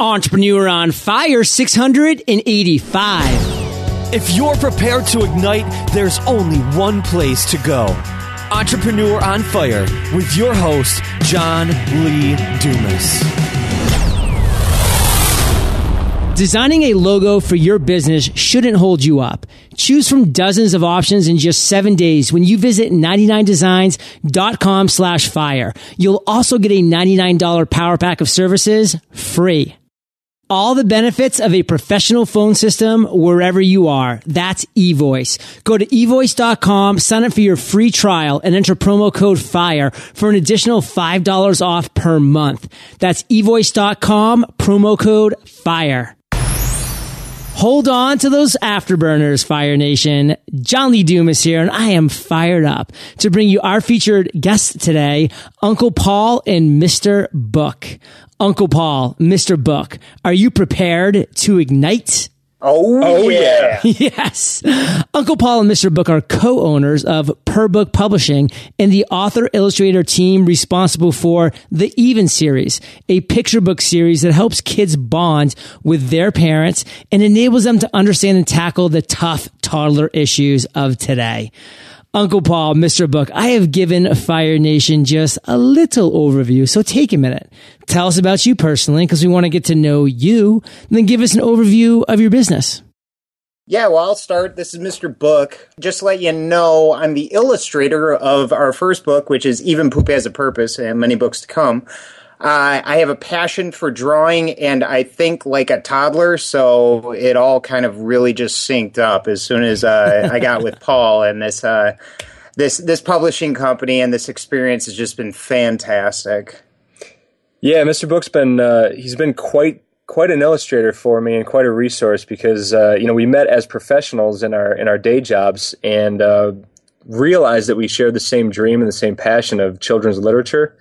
Entrepreneur on Fire 685. If you're prepared to ignite, there's only one place to go. Entrepreneur on Fire with your host, John Lee Dumas. Designing a logo for your business shouldn't hold you up. Choose from dozens of options in just seven days when you visit 99designs.com slash fire. You'll also get a $99 power pack of services free. All the benefits of a professional phone system wherever you are. That's eVoice. Go to evoice.com, sign up for your free trial and enter promo code FIRE for an additional $5 off per month. That's evoice.com, promo code FIRE. Hold on to those afterburners, Fire Nation. John Lee Dumas here, and I am fired up to bring you our featured guests today, Uncle Paul and Mr. Book. Uncle Paul, Mr. Book, are you prepared to ignite? Oh, Oh, yeah. Yes. Uncle Paul and Mr. Book are co-owners of PerBook Publishing and the author illustrator team responsible for the Even series, a picture book series that helps kids bond with their parents and enables them to understand and tackle the tough toddler issues of today. Uncle Paul, Mr. Book, I have given Fire Nation just a little overview, so take a minute. Tell us about you personally, because we want to get to know you, then give us an overview of your business. Yeah, well, I'll start. This is Mr. Book. Just to let you know, I'm the illustrator of our first book, which is Even Poop Has a Purpose, and many books to come. Uh, I have a passion for drawing, and I think like a toddler, so it all kind of really just synced up as soon as uh, I got with Paul and this uh, this this publishing company, and this experience has just been fantastic. Yeah, Mr. Book's been uh, he's been quite quite an illustrator for me and quite a resource because uh, you know we met as professionals in our in our day jobs and uh, realized that we shared the same dream and the same passion of children's literature.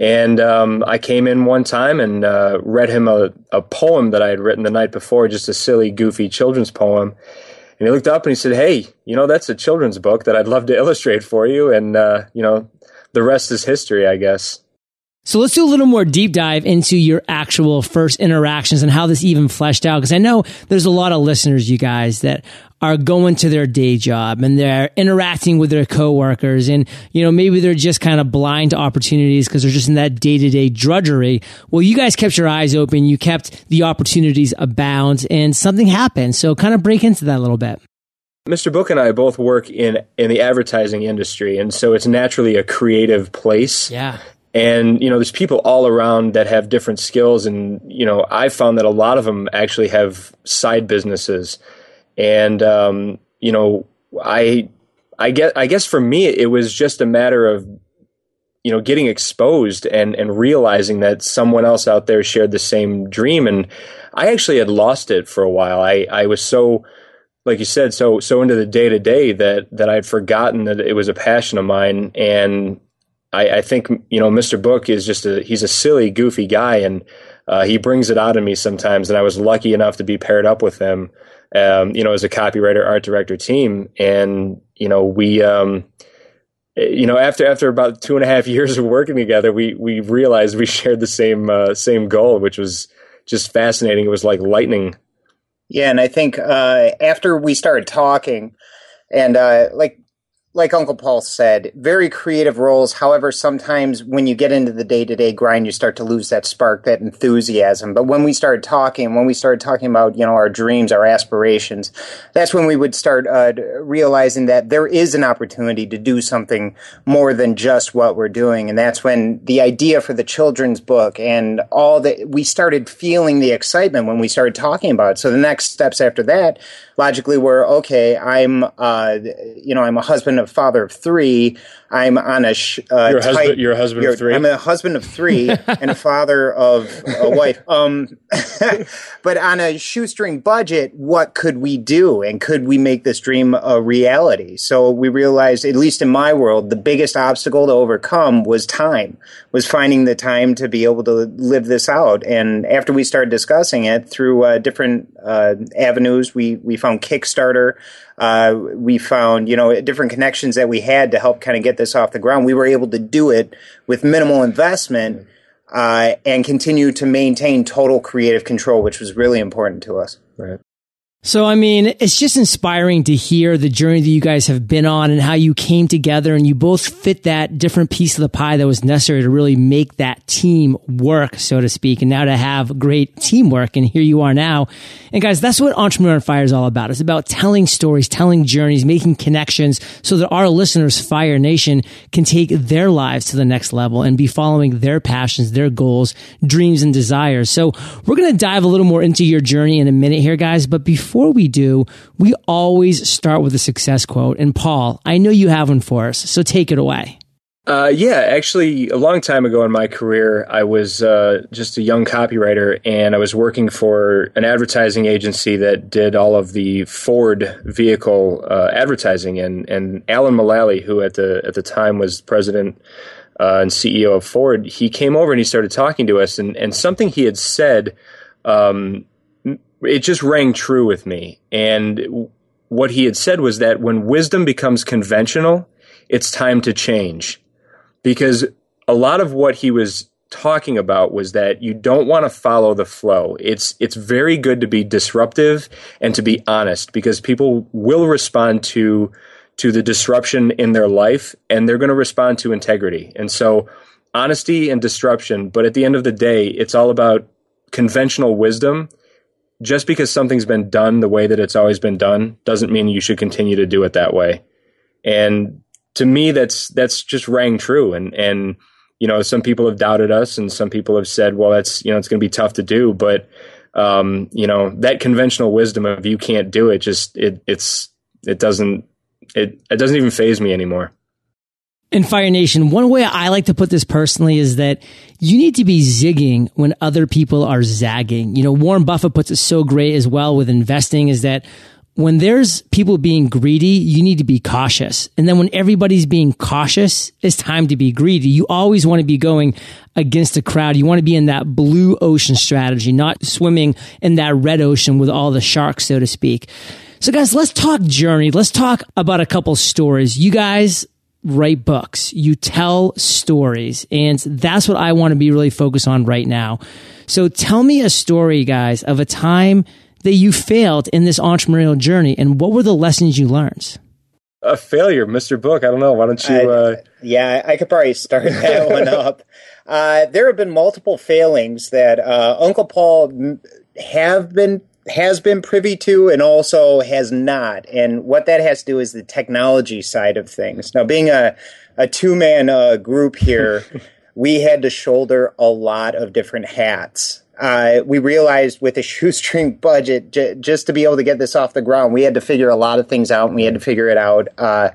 And um, I came in one time and uh, read him a, a poem that I had written the night before, just a silly, goofy children's poem. And he looked up and he said, "Hey, you know that's a children's book that I'd love to illustrate for you." And uh, you know, the rest is history, I guess. So let's do a little more deep dive into your actual first interactions and how this even fleshed out. Because I know there's a lot of listeners, you guys, that are going to their day job and they're interacting with their coworkers and, you know, maybe they're just kind of blind to opportunities because they're just in that day to day drudgery. Well, you guys kept your eyes open. You kept the opportunities abound and something happened. So kind of break into that a little bit. Mr. Book and I both work in in the advertising industry, and so it's naturally a creative place. Yeah. And you know, there's people all around that have different skills, and you know, I've found that a lot of them actually have side businesses, and um, you know, I I guess I guess for me it was just a matter of you know getting exposed and and realizing that someone else out there shared the same dream, and I actually had lost it for a while. I I was so like you said, so so into the day to day that that I'd forgotten that it was a passion of mine, and I, I think you know Mr. Book is just a he's a silly, goofy guy, and uh, he brings it out of me sometimes. And I was lucky enough to be paired up with him, um, you know, as a copywriter, art director team, and you know we. Um, you know, after after about two and a half years of working together, we we realized we shared the same uh, same goal, which was just fascinating. It was like lightning Yeah, and I think uh, after we started talking, and uh, like like Uncle Paul said, very creative roles. However, sometimes when you get into the day to day grind, you start to lose that spark, that enthusiasm. But when we started talking, when we started talking about you know our dreams, our aspirations, that's when we would start uh, realizing that there is an opportunity to do something more than just what we're doing, and that's when the idea for the children's book and all that we started feeling the excitement when we started talking about it. So the next steps after that logically were okay i'm uh, you know i'm a husband of father of three. I'm on a sh- uh, You're husband- tight- you're husband of three? i'm a husband of three and a father of a wife. Um but on a shoestring budget what could we do? And could we make this dream a reality? So we realized at least in my world the biggest obstacle to overcome was time was finding the time to be able to live this out. And after we started discussing it through uh, different uh, avenues we we found kickstarter uh, we found you know different connections that we had to help kind of get this off the ground we were able to do it with minimal investment uh, and continue to maintain total creative control, which was really important to us. Right. So, I mean, it's just inspiring to hear the journey that you guys have been on and how you came together and you both fit that different piece of the pie that was necessary to really make that team work, so to speak. And now to have great teamwork. And here you are now. And guys, that's what Entrepreneur on Fire is all about. It's about telling stories, telling journeys, making connections so that our listeners, Fire Nation, can take their lives to the next level and be following their passions, their goals, dreams, and desires. So we're going to dive a little more into your journey in a minute here, guys. But before before we do, we always start with a success quote. And Paul, I know you have one for us, so take it away. Uh, yeah, actually, a long time ago in my career, I was uh, just a young copywriter, and I was working for an advertising agency that did all of the Ford vehicle uh, advertising. And and Alan Mulally, who at the at the time was president uh, and CEO of Ford, he came over and he started talking to us, and and something he had said um, it just rang true with me. And what he had said was that when wisdom becomes conventional, it's time to change. Because a lot of what he was talking about was that you don't want to follow the flow. It's it's very good to be disruptive and to be honest because people will respond to to the disruption in their life and they're going to respond to integrity. And so honesty and disruption, but at the end of the day, it's all about conventional wisdom just because something's been done the way that it's always been done doesn't mean you should continue to do it that way. And to me, that's that's just rang true. And and you know, some people have doubted us, and some people have said, well, that's you know, it's going to be tough to do. But um, you know, that conventional wisdom of you can't do it, just it it's it doesn't it it doesn't even faze me anymore. In Fire Nation, one way I like to put this personally is that you need to be zigging when other people are zagging. You know, Warren Buffett puts it so great as well with investing is that when there's people being greedy, you need to be cautious. And then when everybody's being cautious, it's time to be greedy. You always want to be going against the crowd. You want to be in that blue ocean strategy, not swimming in that red ocean with all the sharks, so to speak. So guys, let's talk journey. Let's talk about a couple stories. You guys write books, you tell stories, and that's what I want to be really focused on right now. So tell me a story, guys, of a time that you failed in this entrepreneurial journey, and what were the lessons you learned? A failure, Mr. Book. I don't know. Why don't you? Uh... yeah, I could probably start that one up. Uh, there have been multiple failings that uh, Uncle Paul have been has been privy to and also has not. And what that has to do is the technology side of things. Now, being a, a two man uh, group here, we had to shoulder a lot of different hats. Uh, we realized with a shoestring budget, j- just to be able to get this off the ground, we had to figure a lot of things out and we had to figure it out uh,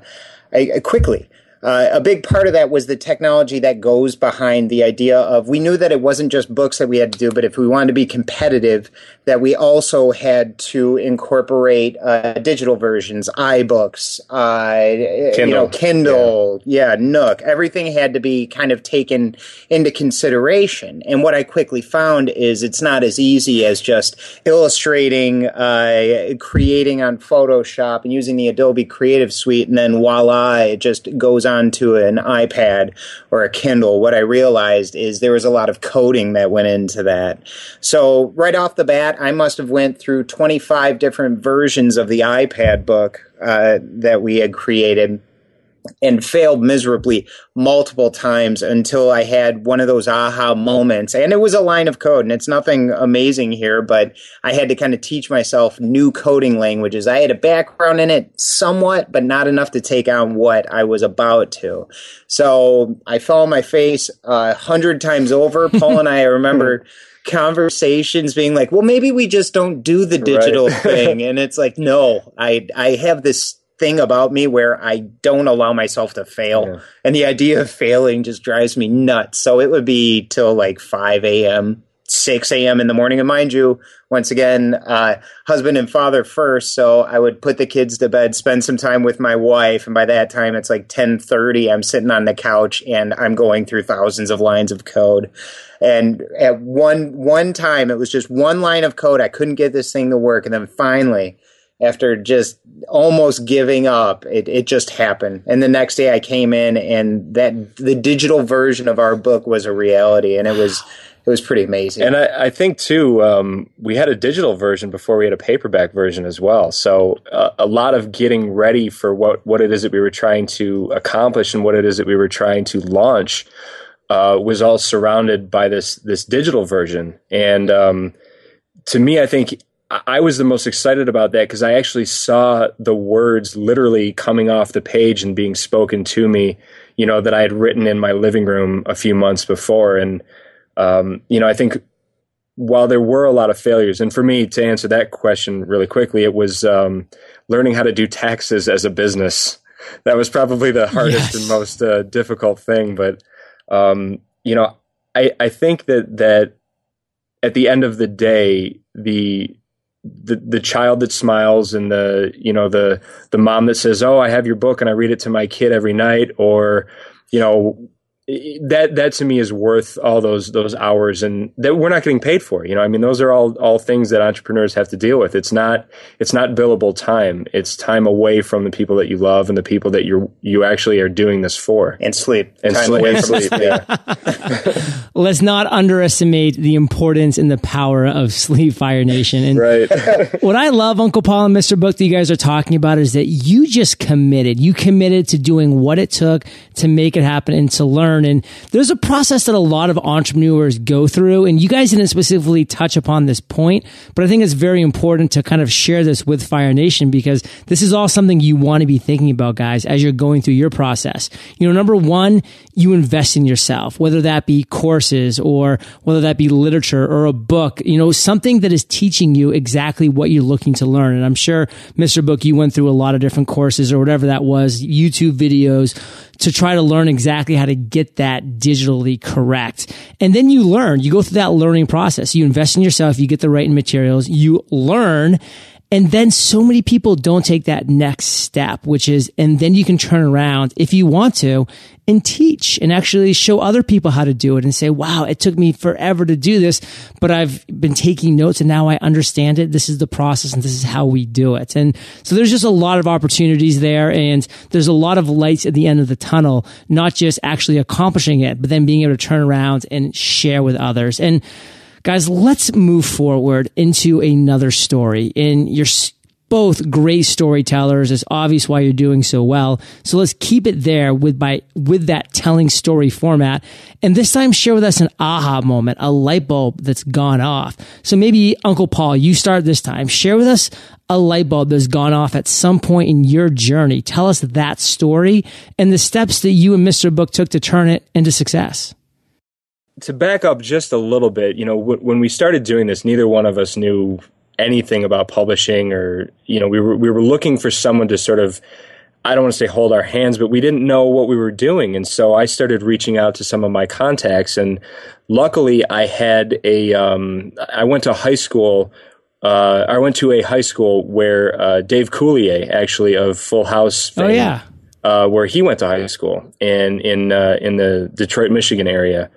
quickly. Uh, a big part of that was the technology that goes behind the idea of we knew that it wasn't just books that we had to do, but if we wanted to be competitive, that we also had to incorporate uh, digital versions, iBooks, uh, you know, Kindle, yeah. yeah, Nook. Everything had to be kind of taken into consideration. And what I quickly found is it's not as easy as just illustrating, uh, creating on Photoshop and using the Adobe Creative Suite, and then voila, it just goes onto an iPad or a Kindle. What I realized is there was a lot of coding that went into that. So right off the bat, I must have went through 25 different versions of the iPad book uh, that we had created and failed miserably multiple times until I had one of those aha moments. And it was a line of code, and it's nothing amazing here, but I had to kind of teach myself new coding languages. I had a background in it somewhat, but not enough to take on what I was about to. So I fell on my face a hundred times over. Paul and I, I remember. conversations being like, well, maybe we just don't do the digital right. thing. And it's like, no, I, I have this thing about me where I don't allow myself to fail. Yeah. And the idea of failing just drives me nuts. So it would be till like 5 a.m., 6 a.m. in the morning. And mind you, once again, uh, husband and father first. So I would put the kids to bed, spend some time with my wife. And by that time, it's like 1030. I'm sitting on the couch and I'm going through thousands of lines of code. And at one, one time, it was just one line of code. I couldn't get this thing to work. And then finally, after just almost giving up, it, it just happened. And the next day I came in and that the digital version of our book was a reality and it was it was pretty amazing. And I, I think too, um, we had a digital version before we had a paperback version as well. So uh, a lot of getting ready for what what it is that we were trying to accomplish and what it is that we were trying to launch uh, was all surrounded by this this digital version. And um, to me, I think I was the most excited about that because I actually saw the words literally coming off the page and being spoken to me, you know, that I had written in my living room a few months before. And, um, you know, I think while there were a lot of failures, and for me to answer that question really quickly, it was um, learning how to do taxes as a business. That was probably the hardest yes. and most uh, difficult thing. But, um, you know, I, I think that, that at the end of the day, the the the child that smiles and the you know the the mom that says oh i have your book and i read it to my kid every night or you know that that to me is worth all those those hours and that we're not getting paid for you know? I mean those are all all things that entrepreneurs have to deal with. It's not it's not billable time. It's time away from the people that you love and the people that you you actually are doing this for. And sleep. And time sleep, and sleep yeah. Let's not underestimate the importance and the power of sleep fire nation. And right. what i love uncle paul and mr book that you guys are talking about is that you just committed. You committed to doing what it took to make it happen and to learn And there's a process that a lot of entrepreneurs go through. And you guys didn't specifically touch upon this point, but I think it's very important to kind of share this with Fire Nation because this is all something you want to be thinking about, guys, as you're going through your process. You know, number one, you invest in yourself, whether that be courses or whether that be literature or a book, you know, something that is teaching you exactly what you're looking to learn. And I'm sure, Mr. Book, you went through a lot of different courses or whatever that was, YouTube videos to try to learn exactly how to get that digitally correct. And then you learn, you go through that learning process. You invest in yourself, you get the right materials, you learn, and then so many people don't take that next step, which is, and then you can turn around if you want to and teach and actually show other people how to do it and say, wow, it took me forever to do this, but I've been taking notes and now I understand it. This is the process and this is how we do it. And so there's just a lot of opportunities there and there's a lot of lights at the end of the tunnel, not just actually accomplishing it, but then being able to turn around and share with others. And Guys, let's move forward into another story. And you're both great storytellers. It's obvious why you're doing so well. So let's keep it there with by with that telling story format. And this time share with us an aha moment, a light bulb that's gone off. So maybe Uncle Paul, you start this time. Share with us a light bulb that's gone off at some point in your journey. Tell us that story and the steps that you and Mr. Book took to turn it into success to back up just a little bit, you know, w- when we started doing this, neither one of us knew anything about publishing, or you know, we were we were looking for someone to sort of, I don't want to say hold our hands, but we didn't know what we were doing, and so I started reaching out to some of my contacts, and luckily, I had a, um, I went to high school. Uh, I went to a high school where uh, Dave Coulier, actually of Full House, oh, fame, oh yeah, uh, where he went to high school, and in uh, in the Detroit, Michigan area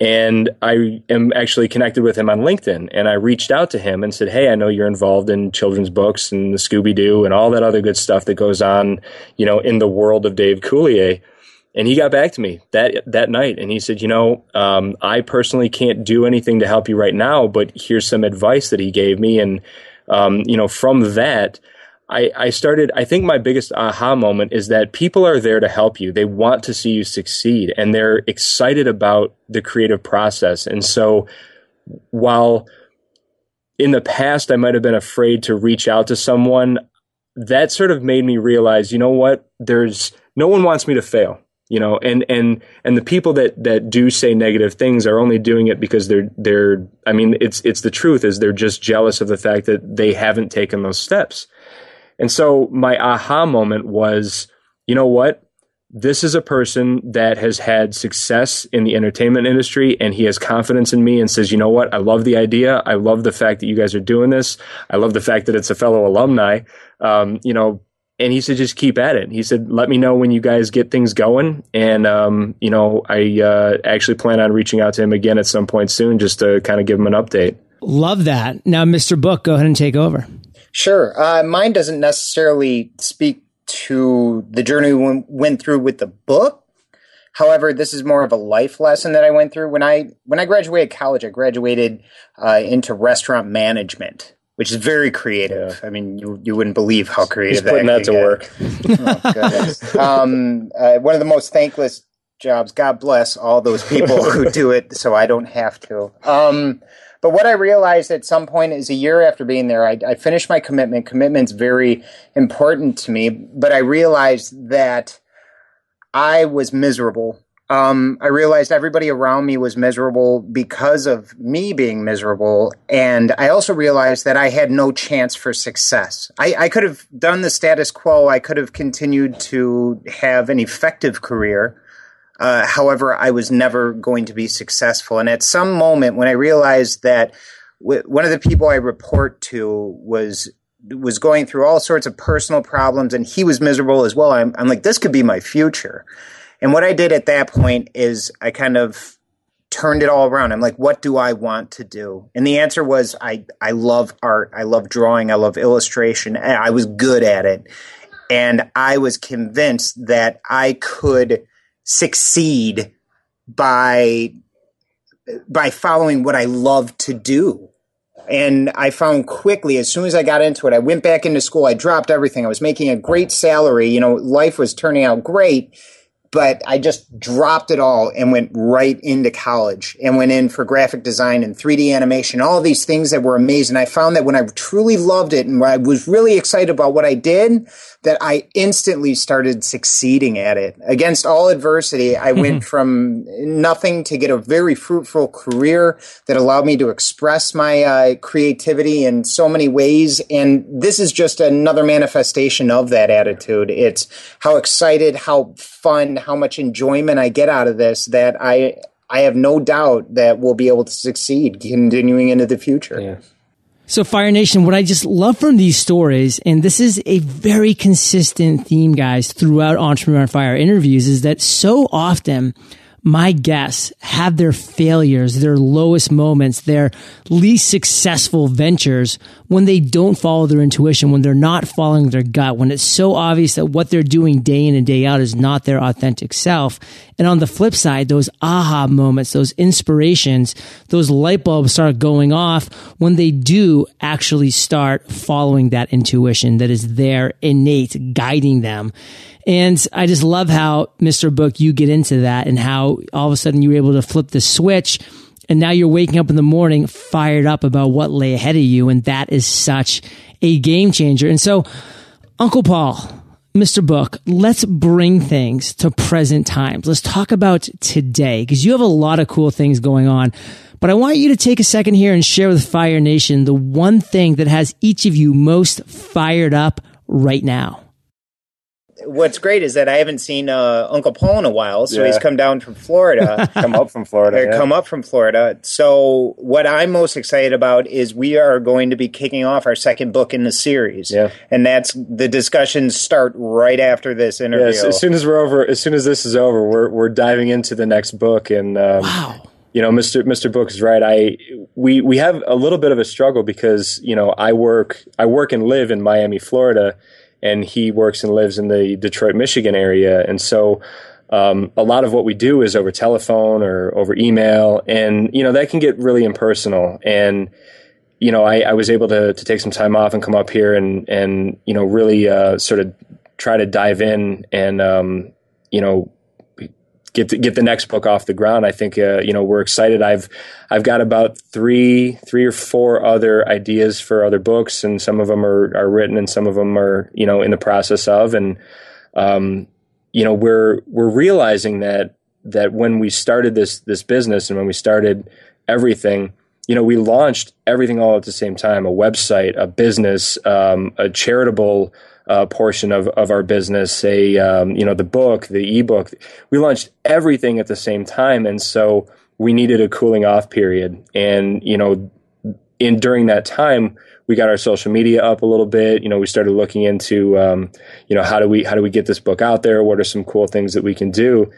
and I am actually connected with him on LinkedIn. And I reached out to him and said, Hey, I know you're involved in children's books and the Scooby Doo and all that other good stuff that goes on, you know, in the world of Dave Coulier. And he got back to me that that night, and he said, "You know, um, I personally can't do anything to help you right now, but here's some advice that he gave me, and um, you know, from that, I, I started, I think my biggest aha moment is that people are there to help you. They want to see you succeed and they're excited about the creative process. And so while in the past I might have been afraid to reach out to someone, that sort of made me realize, you know what? There's no one wants me to fail you know and and and the people that that do say negative things are only doing it because they're they're i mean it's it's the truth is they're just jealous of the fact that they haven't taken those steps and so my aha moment was, you know what? This is a person that has had success in the entertainment industry and he has confidence in me and says, you know what? I love the idea. I love the fact that you guys are doing this. I love the fact that it's a fellow alumni. Um, you know, and he said, just keep at it. He said, let me know when you guys get things going. And, um, you know, I uh, actually plan on reaching out to him again at some point soon just to kind of give him an update. Love that. Now, Mr. Book, go ahead and take over. Sure. Uh, mine doesn't necessarily speak to the journey we went through with the book. However, this is more of a life lesson that I went through when I when I graduated college. I graduated uh, into restaurant management, which is very creative. Yeah. I mean, you you wouldn't believe how creative He's putting that, that to get. work. oh, um, uh, one of the most thankless jobs. God bless all those people who do it, so I don't have to. Um, but what I realized at some point is a year after being there, I, I finished my commitment. Commitment's very important to me, but I realized that I was miserable. Um, I realized everybody around me was miserable because of me being miserable. And I also realized that I had no chance for success. I, I could have done the status quo. I could have continued to have an effective career. Uh, however, I was never going to be successful. And at some moment, when I realized that w- one of the people I report to was was going through all sorts of personal problems, and he was miserable as well. I'm, I'm like, this could be my future. And what I did at that point is I kind of turned it all around. I'm like, what do I want to do? And the answer was, I, I love art. I love drawing. I love illustration. I was good at it. And I was convinced that I could succeed by by following what I love to do. And I found quickly, as soon as I got into it, I went back into school. I dropped everything. I was making a great salary. You know, life was turning out great but I just dropped it all and went right into college and went in for graphic design and 3D animation, all these things that were amazing. I found that when I truly loved it and I was really excited about what I did, that I instantly started succeeding at it. Against all adversity, I went from nothing to get a very fruitful career that allowed me to express my uh, creativity in so many ways. And this is just another manifestation of that attitude. It's how excited, how fun, how much enjoyment I get out of this that I I have no doubt that we'll be able to succeed continuing into the future. Yeah. So Fire Nation, what I just love from these stories, and this is a very consistent theme, guys, throughout Entrepreneur Fire interviews, is that so often my guests have their failures, their lowest moments, their least successful ventures when they don't follow their intuition, when they're not following their gut, when it's so obvious that what they're doing day in and day out is not their authentic self. And on the flip side, those aha moments, those inspirations, those light bulbs start going off when they do actually start following that intuition that is there innate guiding them. And I just love how Mr. Book, you get into that and how all of a sudden you were able to flip the switch and now you're waking up in the morning fired up about what lay ahead of you. And that is such a game changer. And so, Uncle Paul, Mr. Book, let's bring things to present times. Let's talk about today because you have a lot of cool things going on. But I want you to take a second here and share with Fire Nation the one thing that has each of you most fired up right now what's great is that I haven't seen uh, Uncle Paul in a while, so yeah. he's come down from Florida, come up from Florida, yeah. come up from Florida. So what I'm most excited about is we are going to be kicking off our second book in the series, yeah. and that's the discussions start right after this interview. Yes, as soon as we're over, as soon as this is over, we're we're diving into the next book, and um, wow. You know, Mr. Mr. Book is right. I we we have a little bit of a struggle because you know I work I work and live in Miami, Florida, and he works and lives in the Detroit, Michigan area. And so um, a lot of what we do is over telephone or over email, and you know that can get really impersonal. And you know, I, I was able to to take some time off and come up here and and you know really uh, sort of try to dive in and um, you know get the, get the next book off the ground. I think uh, you know we're excited. I've I've got about three three or four other ideas for other books, and some of them are are written, and some of them are you know in the process of, and um, you know we're we're realizing that that when we started this this business and when we started everything. You know, we launched everything all at the same time: a website, a business, um, a charitable uh, portion of, of our business, say, um, you know the book, the ebook. We launched everything at the same time, and so we needed a cooling off period. And you know, in during that time, we got our social media up a little bit. You know, we started looking into um, you know how do we how do we get this book out there? What are some cool things that we can do?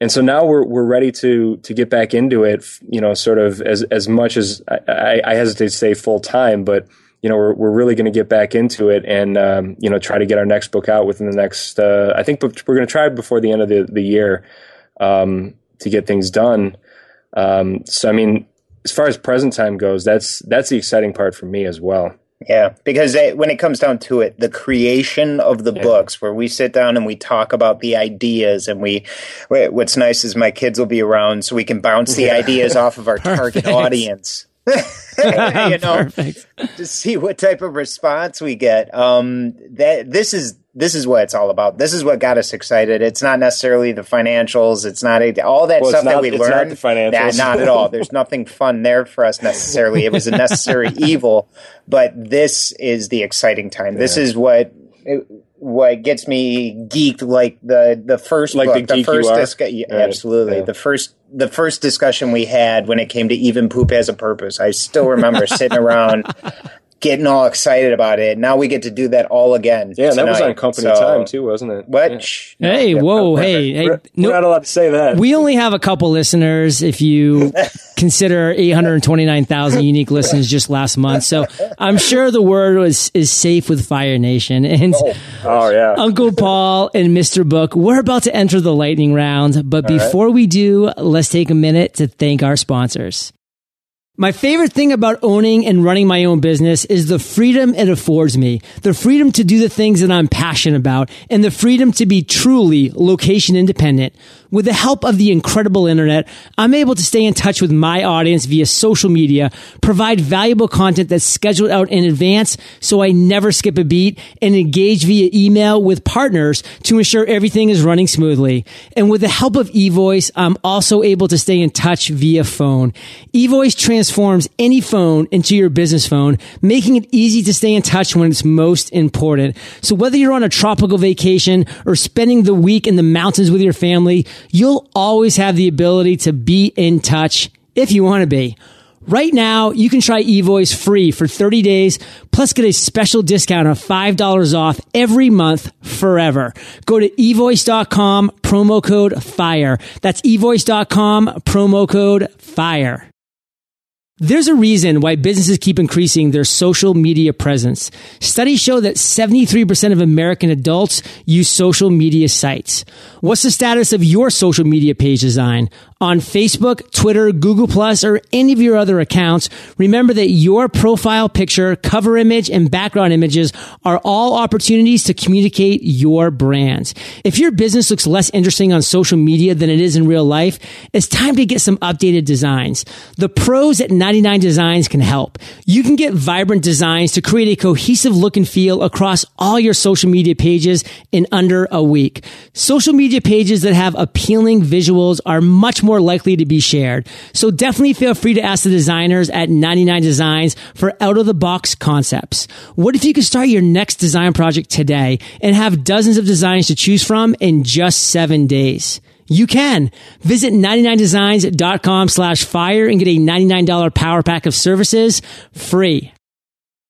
And so now we're we're ready to to get back into it. You know, sort of as as much as I, I, I hesitate to say full time, but you know, we're, we're really going to get back into it and, um, you know, try to get our next book out within the next, uh, I think we're going to try before the end of the, the year, um, to get things done. Um, so, I mean, as far as present time goes, that's, that's the exciting part for me as well. Yeah, because it, when it comes down to it, the creation of the yeah. books, where we sit down and we talk about the ideas, and we, what's nice is my kids will be around, so we can bounce the ideas off of our target audience. you know, Perfect. to see what type of response we get. Um, that this is this is what it's all about. This is what got us excited. It's not necessarily the financials. It's not a, all that well, stuff not, that we learned. Not the financials. Nah, not at all. There's nothing fun there for us necessarily. It was a necessary evil, but this is the exciting time. Yeah. This is what. It, what gets me geeked like the the first like book, the, the first discussion yeah, right. absolutely yeah. the first the first discussion we had when it came to even poop has a purpose. I still remember sitting around getting all excited about it. Now we get to do that all again. Yeah, tonight. that was on company so, time too, wasn't it? What? Yeah. Hey, no, whoa, hey, hey! We're, no, we're not allowed to say that. We only have a couple listeners. If you consider 829,000 unique listens just last month, so I'm sure the word was is safe with Fire Nation. And oh, oh yeah, Uncle Paul and Mr. Book, we're about to enter the lightning round, but all before right. we do, let's take a minute to thank our sponsors. My favorite thing about owning and running my own business is the freedom it affords me. The freedom to do the things that I'm passionate about and the freedom to be truly location independent. With the help of the incredible internet, I'm able to stay in touch with my audience via social media, provide valuable content that's scheduled out in advance so I never skip a beat, and engage via email with partners to ensure everything is running smoothly. And with the help of eVoice, I'm also able to stay in touch via phone. eVoice transforms any phone into your business phone, making it easy to stay in touch when it's most important. So whether you're on a tropical vacation or spending the week in the mountains with your family, you'll always have the ability to be in touch if you want to be. Right now, you can try eVoice free for 30 days, plus get a special discount of $5 off every month forever. Go to evoice.com, promo code FIRE. That's evoice.com, promo code FIRE. There's a reason why businesses keep increasing their social media presence. Studies show that 73% of American adults use social media sites. What's the status of your social media page design? On Facebook, Twitter, Google Plus, or any of your other accounts, remember that your profile picture, cover image, and background images are all opportunities to communicate your brand. If your business looks less interesting on social media than it is in real life, it's time to get some updated designs. The pros at 99 Designs can help. You can get vibrant designs to create a cohesive look and feel across all your social media pages in under a week. Social media pages that have appealing visuals are much more more likely to be shared. So definitely feel free to ask the designers at 99 Designs for out of the box concepts. What if you could start your next design project today and have dozens of designs to choose from in just seven days? You can visit 99designs.com slash fire and get a $99 power pack of services free.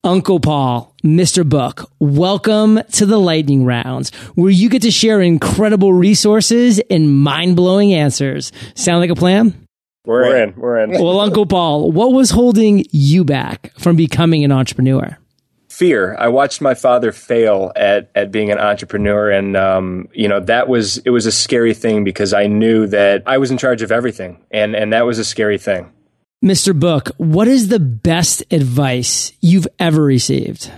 Uncle Paul, Mr. Book, welcome to the lightning rounds where you get to share incredible resources and mind blowing answers. Sound like a plan? We're, we're in. in. We're in. Well, Uncle Paul, what was holding you back from becoming an entrepreneur? Fear. I watched my father fail at at being an entrepreneur, and um, you know that was it was a scary thing because I knew that I was in charge of everything, and and that was a scary thing. Mr. Book, what is the best advice you've ever received?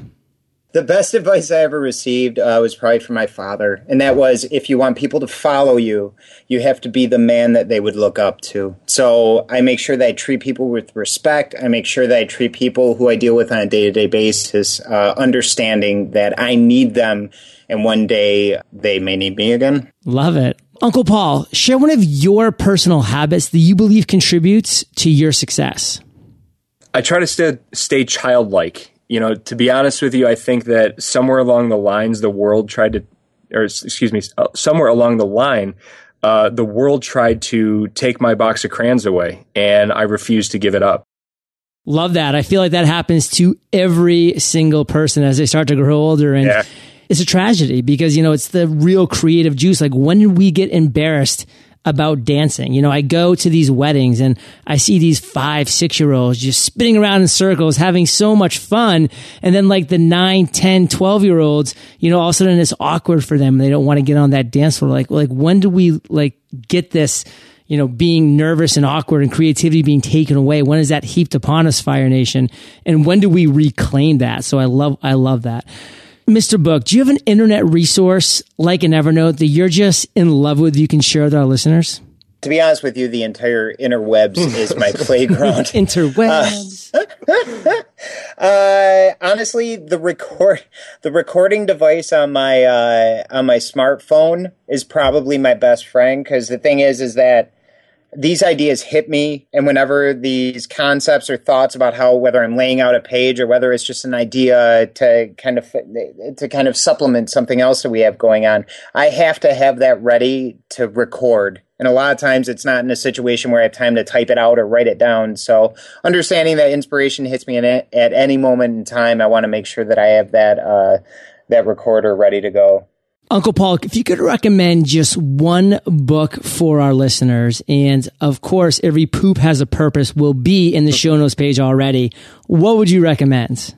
The best advice I ever received uh, was probably from my father, and that was if you want people to follow you, you have to be the man that they would look up to. So I make sure that I treat people with respect. I make sure that I treat people who I deal with on a day to day basis, uh, understanding that I need them, and one day they may need me again. Love it. Uncle Paul, share one of your personal habits that you believe contributes to your success. I try to stay, stay childlike. You know, to be honest with you, I think that somewhere along the lines, the world tried to, or excuse me, uh, somewhere along the line, uh, the world tried to take my box of crayons away, and I refused to give it up. Love that. I feel like that happens to every single person as they start to grow older. And yeah it's a tragedy because, you know, it's the real creative juice. Like when did we get embarrassed about dancing. You know, I go to these weddings and I see these five, six year olds just spinning around in circles, having so much fun. And then like the nine, 10, 12 year olds, you know, all of a sudden it's awkward for them. They don't want to get on that dance floor. Like, like when do we like get this? you know, being nervous and awkward and creativity being taken away? When is that heaped upon us, Fire Nation? And when do we reclaim that? So I love, I love that. Mr. Book, do you have an internet resource like an Evernote that you're just in love with you can share with our listeners? To be honest with you, the entire interwebs is my playground. interwebs. Uh, uh, honestly, the record the recording device on my uh, on my smartphone is probably my best friend because the thing is, is that these ideas hit me and whenever these concepts or thoughts about how whether i'm laying out a page or whether it's just an idea to kind of to kind of supplement something else that we have going on i have to have that ready to record. And a lot of times it's not in a situation where i have time to type it out or write it down. So understanding that inspiration hits me at any moment in time i want to make sure that i have that uh, that recorder ready to go Uncle Paul, if you could recommend just one book for our listeners, and of course, even poop has a purpose will be in the show notes page already, what would you recommend?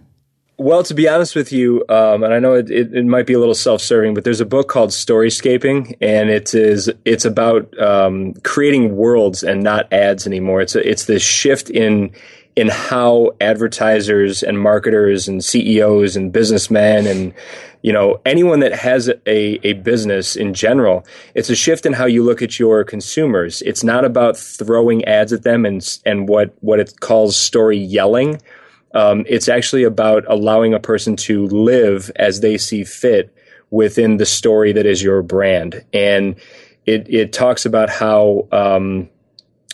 Well, to be honest with you, um, and I know it, it, it, might be a little self-serving, but there's a book called Storyscaping, and it is it's about um, creating worlds and not ads anymore. It's a, it's this shift in in how advertisers and marketers and CEOs and businessmen and you know anyone that has a, a business in general it's a shift in how you look at your consumers. It's not about throwing ads at them and and what what it calls story yelling. Um, it's actually about allowing a person to live as they see fit within the story that is your brand. And it it talks about how um,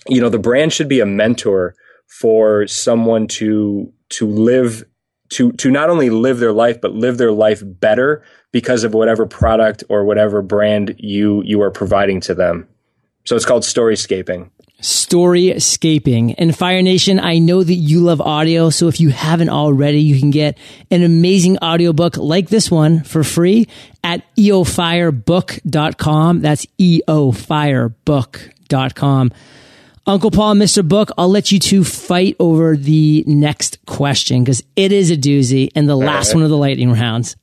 you know the brand should be a mentor for someone to to live to to not only live their life but live their life better because of whatever product or whatever brand you you are providing to them. So it's called storyscaping. Storyscaping. And Fire Nation, I know that you love audio, so if you haven't already, you can get an amazing audiobook like this one for free at eofirebook.com. That's eofirebook.com. Uncle Paul, Mr. Book, I'll let you two fight over the next question because it is a doozy and the last one of the lightning rounds.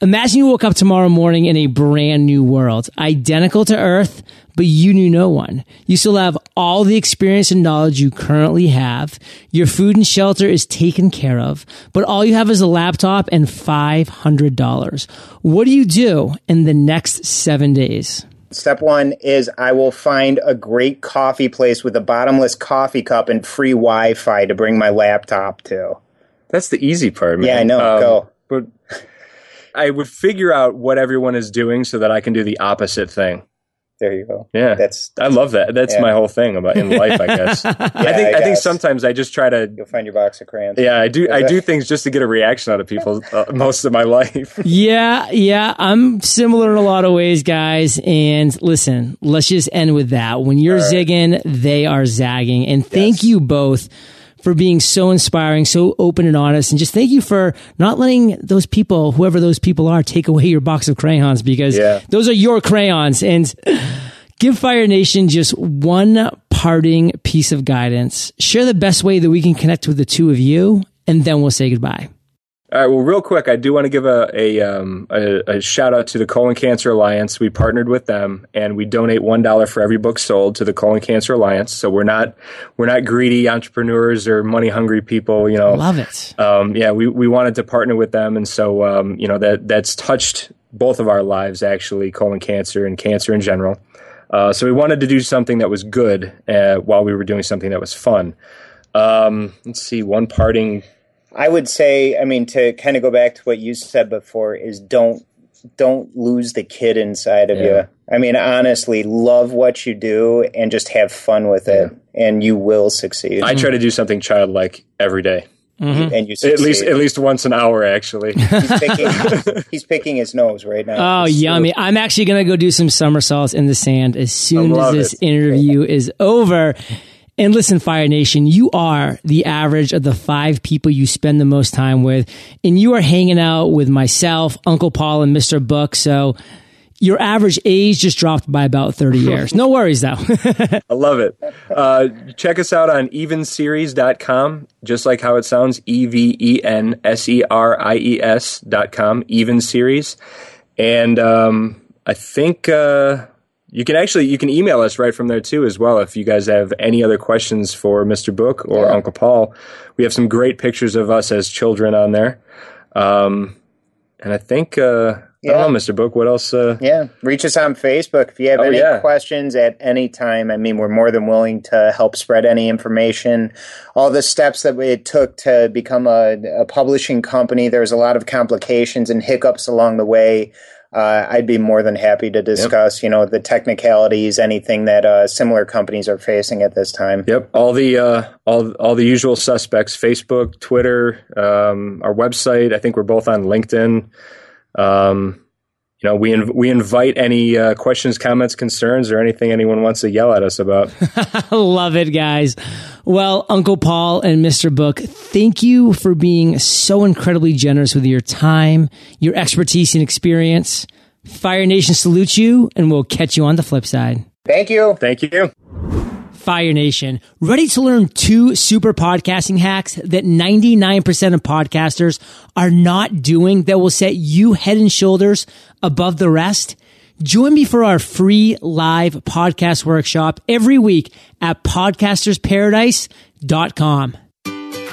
Imagine you woke up tomorrow morning in a brand new world, identical to Earth, but you knew no one. You still have all the experience and knowledge you currently have. Your food and shelter is taken care of, but all you have is a laptop and $500. What do you do in the next seven days? Step one is I will find a great coffee place with a bottomless coffee cup and free Wi Fi to bring my laptop to. That's the easy part, man. Yeah, I know. Um, Go. But I would figure out what everyone is doing so that I can do the opposite thing. There you go. Yeah, that's, that's I love that. That's yeah. my whole thing about in life. I guess. yeah, I think I, I, think sometimes I just try to. You'll find your box of crayons. Yeah, I do. I do things just to get a reaction out of people uh, most of my life. yeah, yeah, I'm similar in a lot of ways, guys. And listen, let's just end with that. When you're right. zigging, they are zagging. And thank yes. you both for being so inspiring, so open and honest. And just thank you for not letting those people, whoever those people are, take away your box of crayons because yeah. those are your crayons. And give Fire Nation just one parting piece of guidance. Share the best way that we can connect with the two of you, and then we'll say goodbye. All right. Well, real quick, I do want to give a a, um, a, a shout out to the Colon Cancer Alliance. We partnered with them, and we donate one dollar for every book sold to the Colon Cancer Alliance. So we're not we're not greedy entrepreneurs or money hungry people. You know, love it. Um, yeah, we we wanted to partner with them, and so um, you know that that's touched both of our lives actually, colon cancer and cancer in general. Uh, so we wanted to do something that was good uh, while we were doing something that was fun. Um, let's see, one parting I would say, I mean, to kind of go back to what you said before, is don't don't lose the kid inside of yeah. you. I mean, honestly, love what you do and just have fun with it, and you will succeed. I try to do something childlike every day. Mm-hmm. And you succeed. at least at least once an hour actually. he's, picking, he's picking his nose right now. Oh, yummy! I'm actually gonna go do some somersaults in the sand as soon as this it. interview is over. And listen, Fire Nation, you are the average of the five people you spend the most time with. And you are hanging out with myself, Uncle Paul, and Mr. Book. So Your average age just dropped by about 30 years. No worries though. I love it. Uh, check us out on evenseries.com, just like how it sounds, E V E N S E R I E S.com, Even Series. And um, I think uh, you can actually you can email us right from there too as well if you guys have any other questions for Mr. Book or Yeah. Uncle Paul. We have some great pictures of us as children on there. Um, and I think uh, I don't know, Mr. Book, what else? Uh, Yeah, reach us on Facebook if you have Oh, any yeah. questions at any time. I mean, we're more than willing to help spread any information. All the steps that it took to become a, a publishing company, there's a lot of complications and hiccups along the way. Uh, I'd be more than happy to discuss, you know, the technicalities, anything that uh, similar companies are facing at this time. Yep, all the uh, all all the usual suspects: Facebook, Twitter, um, our website. I think we're both on LinkedIn. Um, you know, we inv- we invite any uh, questions, comments, concerns, or anything anyone wants to yell at us about. Love it, guys. Well, Uncle Paul and Mr. Book, thank you for being so incredibly generous with your time, your expertise and experience. Fire Nation salutes you, and we'll catch you on the flip side. Thank you. Thank you. Fire Nation, ready to learn two super podcasting hacks that 99% of podcasters are not doing that will set you head and shoulders above the rest? Join me for our free live podcast workshop every week at podcastersparadise.com.